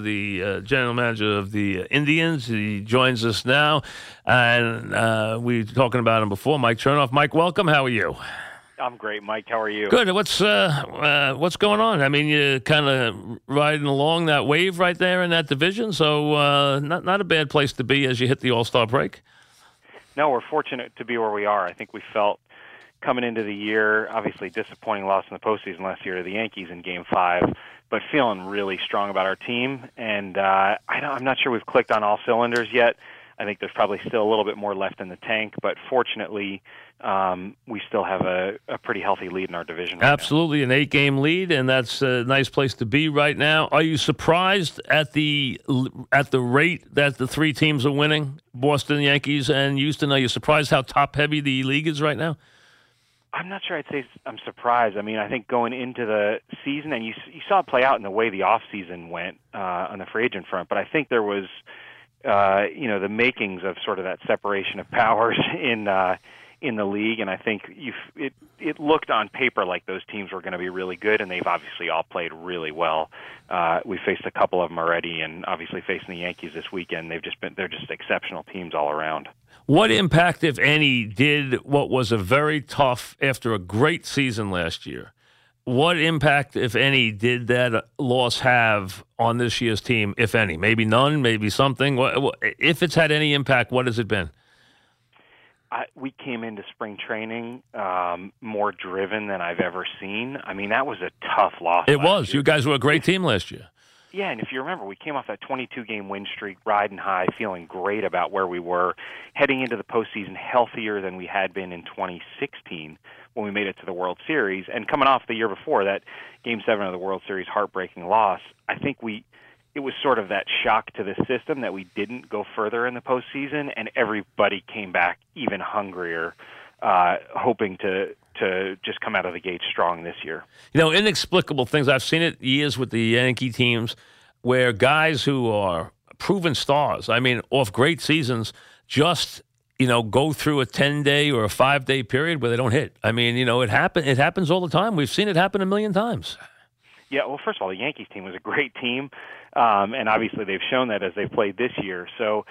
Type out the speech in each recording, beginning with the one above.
the uh, general manager of the Indians. He joins us now, and uh, we were talking about him before. Mike Chernoff. Mike, welcome. How are you? I'm great, Mike. How are you? Good. What's uh, uh, what's going on? I mean, you're kind of riding along that wave right there in that division, so uh, not not a bad place to be as you hit the All Star break. No, we're fortunate to be where we are. I think we felt coming into the year, obviously disappointing loss in the postseason last year to the Yankees in Game Five, but feeling really strong about our team. And uh, I don't, I'm not sure we've clicked on all cylinders yet. I think there's probably still a little bit more left in the tank, but fortunately, um, we still have a, a, pretty healthy lead in our division. Right Absolutely, now. an eight-game lead, and that's a nice place to be right now. Are you surprised at the at the rate that the three teams are winning? Boston, Yankees, and Houston. Are you surprised how top-heavy the league is right now? I'm not sure I'd say I'm surprised. I mean, I think going into the season, and you you saw it play out in the way the off season went uh, on the free agent front, but I think there was, uh, you know, the makings of sort of that separation of powers in uh, in the league, and I think you it it looked on paper like those teams were going to be really good, and they've obviously all played really well. Uh, we faced a couple of them already, and obviously facing the Yankees this weekend, they've just been they're just exceptional teams all around. What impact, if any, did what was a very tough after a great season last year? What impact, if any, did that loss have on this year's team, if any? Maybe none, maybe something. If it's had any impact, what has it been? I, we came into spring training um, more driven than I've ever seen. I mean, that was a tough loss. It was. Year. You guys were a great team last year. Yeah, and if you remember, we came off that 22 game win streak, riding high, feeling great about where we were, heading into the postseason healthier than we had been in 2016 when we made it to the World Series, and coming off the year before that Game Seven of the World Series heartbreaking loss. I think we it was sort of that shock to the system that we didn't go further in the postseason, and everybody came back even hungrier, uh, hoping to to just come out of the gate strong this year. You know, inexplicable things. I've seen it years with the Yankee teams where guys who are proven stars, I mean, off great seasons, just you know go through a 10 day or a 5 day period where they don't hit i mean you know it happen it happens all the time we've seen it happen a million times yeah well first of all the yankees team was a great team um, and obviously they've shown that as they've played this year so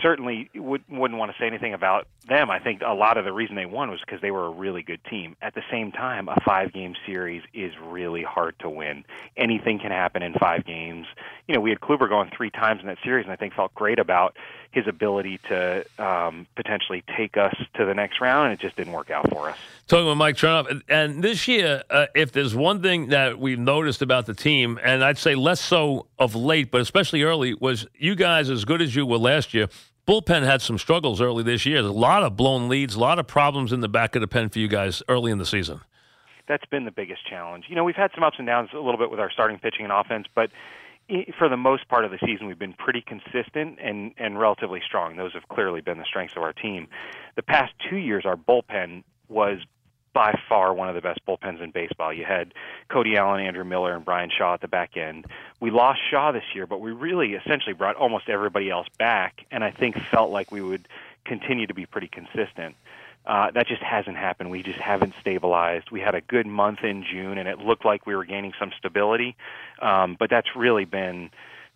certainly would, wouldn't want to say anything about them. I think a lot of the reason they won was because they were a really good team. At the same time, a five game series is really hard to win. Anything can happen in five games. You know, we had Kluber going three times in that series, and I think felt great about his ability to um, potentially take us to the next round, and it just didn't work out for us. Talking with Mike Chernoff, and this year, uh, if there's one thing that we've noticed about the team, and I'd say less so of late, but especially early, was you guys as good as you were last year bullpen had some struggles early this year. There's a lot of blown leads, a lot of problems in the back of the pen for you guys early in the season. That's been the biggest challenge. You know, we've had some ups and downs a little bit with our starting pitching and offense, but for the most part of the season, we've been pretty consistent and, and relatively strong. Those have clearly been the strengths of our team. The past two years, our bullpen was by far one of the best bullpens in baseball. You had Cody Allen, Andrew Miller, and Bryan Shaw at the back end. We lost Shaw this year, but we really essentially brought almost everybody else back, and I think felt like we would continue to be pretty consistent. Uh, that just hasn't happened. We just haven't stabilized. We had a good month in June, and it looked like we were gaining some stability, um, but that's really been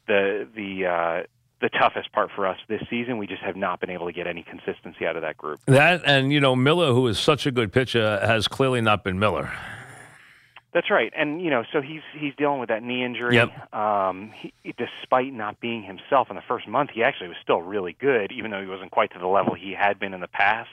the the uh, the toughest part for us this season. We just have not been able to get any consistency out of that group. That and you know Miller, who is such a good pitcher, has clearly not been Miller. That's right, and you know, so he's he's dealing with that knee injury. Yep. Um, he, despite not being himself in the first month, he actually was still really good, even though he wasn't quite to the level he had been in the past.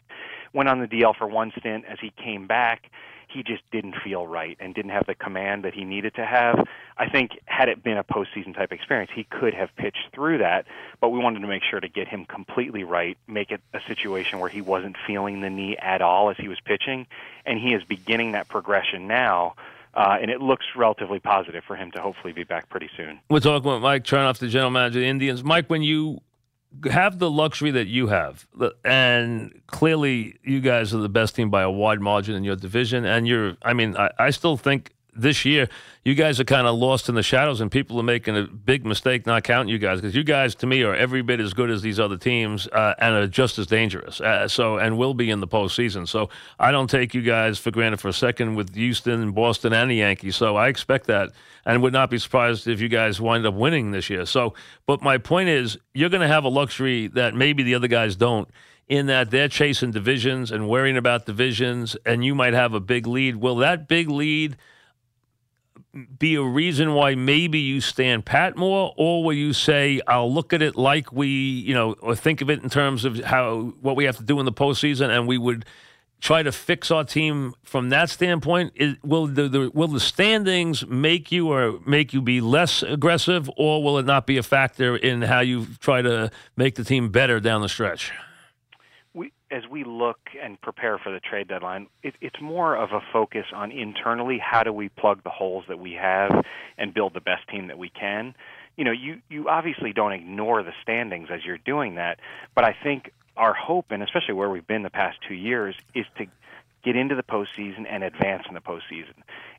Went on the DL for one stint. As he came back, he just didn't feel right and didn't have the command that he needed to have. I think had it been a postseason type experience, he could have pitched through that, but we wanted to make sure to get him completely right, make it a situation where he wasn't feeling the knee at all as he was pitching, and he is beginning that progression now. Uh, and it looks relatively positive for him to hopefully be back pretty soon. We're talking with Mike Chernoff, the general manager of the Indians. Mike, when you have the luxury that you have, and clearly you guys are the best team by a wide margin in your division. And you're, I mean, I, I still think this year, you guys are kind of lost in the shadows, and people are making a big mistake not counting you guys because you guys, to me, are every bit as good as these other teams uh, and are just as dangerous. Uh, so, and will be in the postseason. So, I don't take you guys for granted for a second with Houston, Boston, and the Yankees. So, I expect that, and would not be surprised if you guys wind up winning this year. So, but my point is, you're going to have a luxury that maybe the other guys don't in that they're chasing divisions and worrying about divisions, and you might have a big lead. Will that big lead be a reason why maybe you stand pat more, or will you say I'll look at it like we, you know, or think of it in terms of how what we have to do in the postseason, and we would try to fix our team from that standpoint? Is, will the, the, will the standings make you or make you be less aggressive, or will it not be a factor in how you try to make the team better down the stretch? As we look and prepare for the trade deadline, it, it's more of a focus on internally how do we plug the holes that we have and build the best team that we can. You know, you you obviously don't ignore the standings as you're doing that, but I think our hope, and especially where we've been the past two years, is to get into the postseason and advance in the postseason.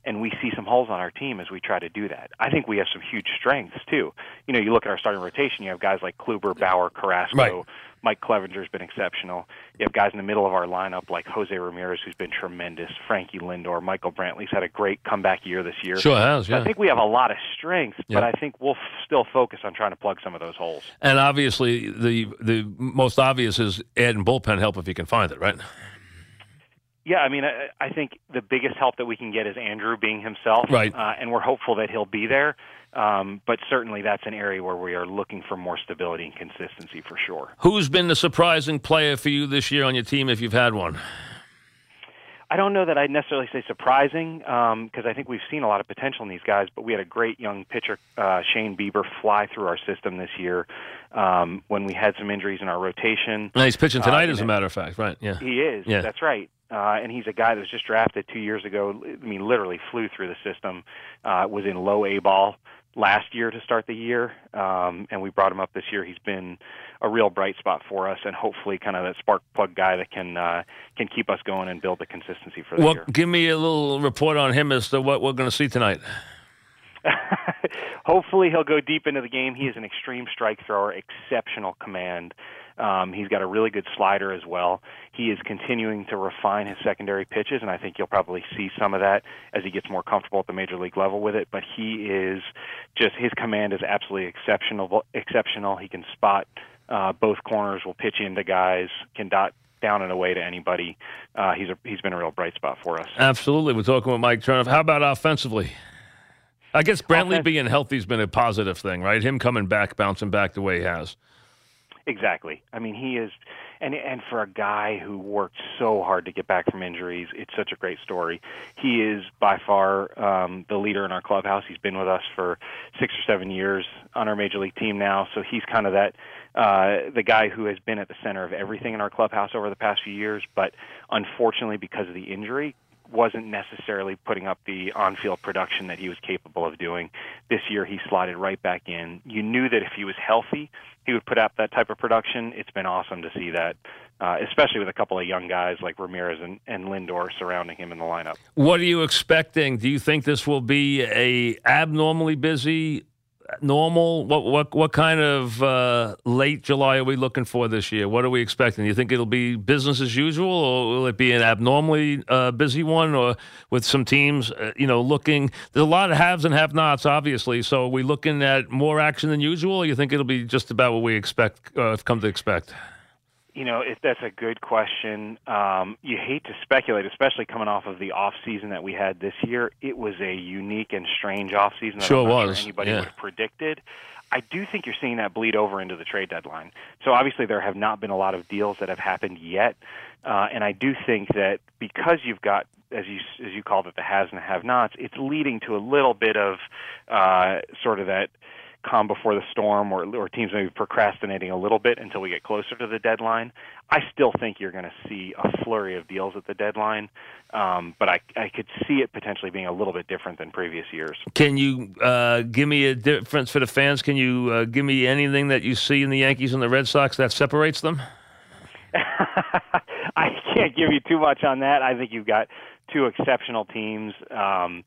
And we see some holes on our team as we try to do that. I think we have some huge strengths too. You know, you look at our starting rotation. You have guys like Kluber, Bauer, Carrasco. Right Mike Clevinger's been exceptional. You have guys in the middle of our lineup like Jose Ramirez, who's been tremendous. Frankie Lindor, Michael Brantley's had a great comeback year this year. Sure has. Yeah. I think we have a lot of strengths, yeah. but I think we'll f- still focus on trying to plug some of those holes. And obviously, the the most obvious is adding bullpen help if you can find it, right? Yeah, I mean, I, I think the biggest help that we can get is Andrew being himself, right? Uh, and we're hopeful that he'll be there. Um, but certainly, that's an area where we are looking for more stability and consistency for sure. Who's been the surprising player for you this year on your team, if you've had one? I don't know that I'd necessarily say surprising because um, I think we've seen a lot of potential in these guys. But we had a great young pitcher, uh, Shane Bieber, fly through our system this year um, when we had some injuries in our rotation. And he's pitching tonight, uh, as a matter of fact, right? Yeah, he is. Yeah. that's right. Uh, and he's a guy that was just drafted two years ago. I mean, literally flew through the system. Uh, was in low A ball last year to start the year, um, and we brought him up this year. He's been a real bright spot for us, and hopefully, kind of that spark plug guy that can uh, can keep us going and build the consistency for the well, year. give me a little report on him as to what we're going to see tonight. hopefully, he'll go deep into the game. He is an extreme strike thrower, exceptional command. Um, he's got a really good slider as well. He is continuing to refine his secondary pitches, and I think you'll probably see some of that as he gets more comfortable at the major league level with it. But he is just his command is absolutely exceptional. Exceptional. He can spot uh, both corners, will pitch into guys, can dot down and away to anybody. Uh, he's a, he's been a real bright spot for us. Absolutely. We're talking with Mike Chernoff. How about offensively? I guess Brantley Offense- being healthy has been a positive thing, right? Him coming back, bouncing back the way he has. Exactly. I mean, he is, and and for a guy who worked so hard to get back from injuries, it's such a great story. He is by far um, the leader in our clubhouse. He's been with us for six or seven years on our major league team now, so he's kind of that uh, the guy who has been at the center of everything in our clubhouse over the past few years. But unfortunately, because of the injury, wasn't necessarily putting up the on-field production that he was capable of doing. This year, he slotted right back in. You knew that if he was healthy, he would put up that type of production. It's been awesome to see that, uh, especially with a couple of young guys like Ramirez and, and Lindor surrounding him in the lineup. What are you expecting? Do you think this will be a abnormally busy normal? What what what kind of uh, late July are we looking for this year? What are we expecting? Do you think it'll be business as usual, or will it be an abnormally uh, busy one, or with some teams, uh, you know, looking? There's a lot of haves and have-nots, obviously. So are we looking at more action than usual, or you think it'll be just about what we expect, uh, come to expect? You know, if that's a good question. Um, you hate to speculate, especially coming off of the off season that we had this year. It was a unique and strange off season that sure was. Sure anybody yeah. would have predicted. I do think you're seeing that bleed over into the trade deadline. So obviously there have not been a lot of deals that have happened yet, uh, and I do think that because you've got as you as you called it the has and have-nots, it's leading to a little bit of uh, sort of that calm before the storm or, or teams maybe procrastinating a little bit until we get closer to the deadline. I still think you're going to see a flurry of deals at the deadline, um, but I, I could see it potentially being a little bit different than previous years. Can you uh, give me a difference for the fans? Can you uh, give me anything that you see in the Yankees and the Red Sox that separates them? I can't give you too much on that. I think you've got two exceptional teams. Um,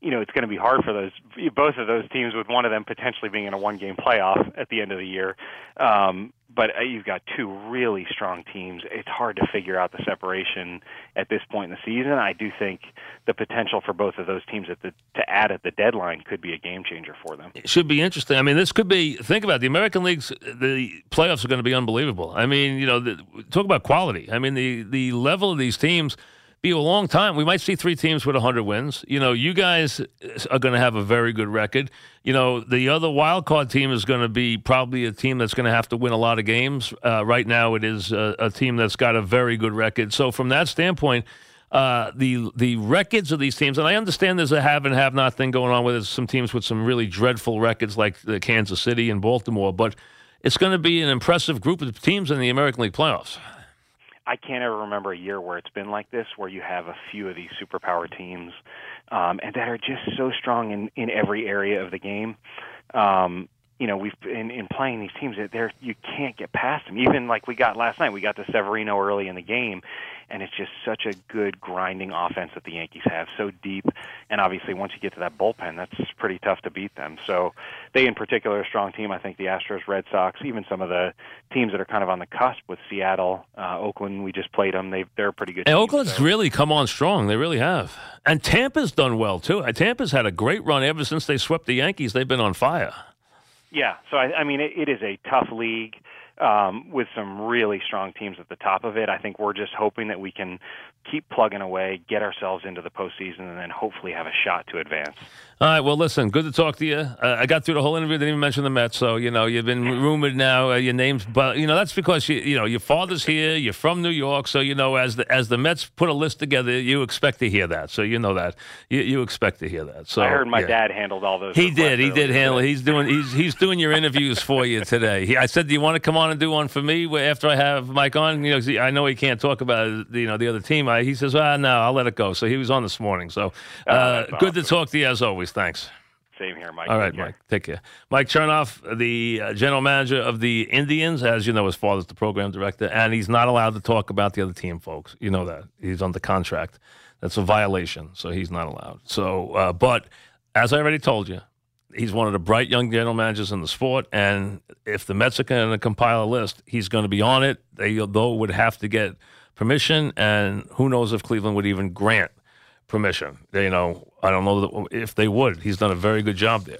you know, it's going to be hard for those both of those teams with one of them potentially being in a one game playoff at the end of the year. Um, but uh, you've got two really strong teams. It's hard to figure out the separation at this point in the season. I do think the potential for both of those teams at the to add at the deadline could be a game changer for them. It should be interesting. I mean, this could be. Think about it, the American leagues. The playoffs are going to be unbelievable. I mean, you know, the, talk about quality. I mean, the the level of these teams be a long time. We might see three teams with 100 wins. You know, you guys are going to have a very good record. You know, the other wild card team is going to be probably a team that's going to have to win a lot of games. Uh, right now, it is a, a, team that's got a very good record. So, from that standpoint, uh, the the records of these teams, and I understand there's a have and have not thing going on with some teams with some really dreadful records like the Kansas City and Baltimore, but it's going to be an impressive group of teams in the American League playoffs. I can't ever remember a year where it's been like this, where you have a few of these superpower teams, um, and that are just so strong in in every area of the game. Um, you know, we've in, in playing these teams, there you can't get past them. Even like we got last night, we got to Severino early in the game, and it's just such a good grinding offense that the Yankees have, so deep. And obviously, once you get to that bullpen, that's pretty tough to beat them. So they, in particular, are a strong team. I think the Astros, Red Sox, even some of the teams that are kind of on the cusp with Seattle, uh, Oakland. We just played them; they they're a pretty good. And team, Oakland's so. really come on strong. They really have. And Tampa's done well too. Tampa's had a great run ever since they swept the Yankees. They've been on fire. Yeah, so I, I mean, it, it is a tough league um, with some really strong teams at the top of it. I think we're just hoping that we can keep plugging away, get ourselves into the postseason, and then hopefully have a shot to advance. All right. Well, listen, good to talk to you. Uh, I got through the whole interview, didn't even mention the Mets. So you know, you've been rumored now. Uh, your name's, but you know, that's because you, you know your father's here. You're from New York, so you know as the as the Mets put a list together, you expect to hear that. So you know that you, you expect to hear that. So I heard my yeah. dad handled all those. He did. He did handle. it. He's doing. He's he's doing your interviews for you today. He, I said, do you want to come on and do one for me after I have Mike on? You know, I know he can't talk about you know the other team. I, he says, ah, no, I'll let it go. So he was on this morning. So Oh, uh, good awesome. to talk to you as always. Thanks. Same here, Mike. All right. Mike. Take care. Mike Chernoff, the uh, general manager of the Indians, as you know, his father's the program director, and he's not allowed to talk about the other team, folks. You know that he's under contract. That's a violation, so he's not allowed. So, uh, but as I already told you, he's one of the bright young general managers in the sport, and if the Mets are going to compile a list, he's going to be on it. They though would have to get permission, and who knows if Cleveland would even grant permission. They, you know, I don't know if they would. He's done a very good job there.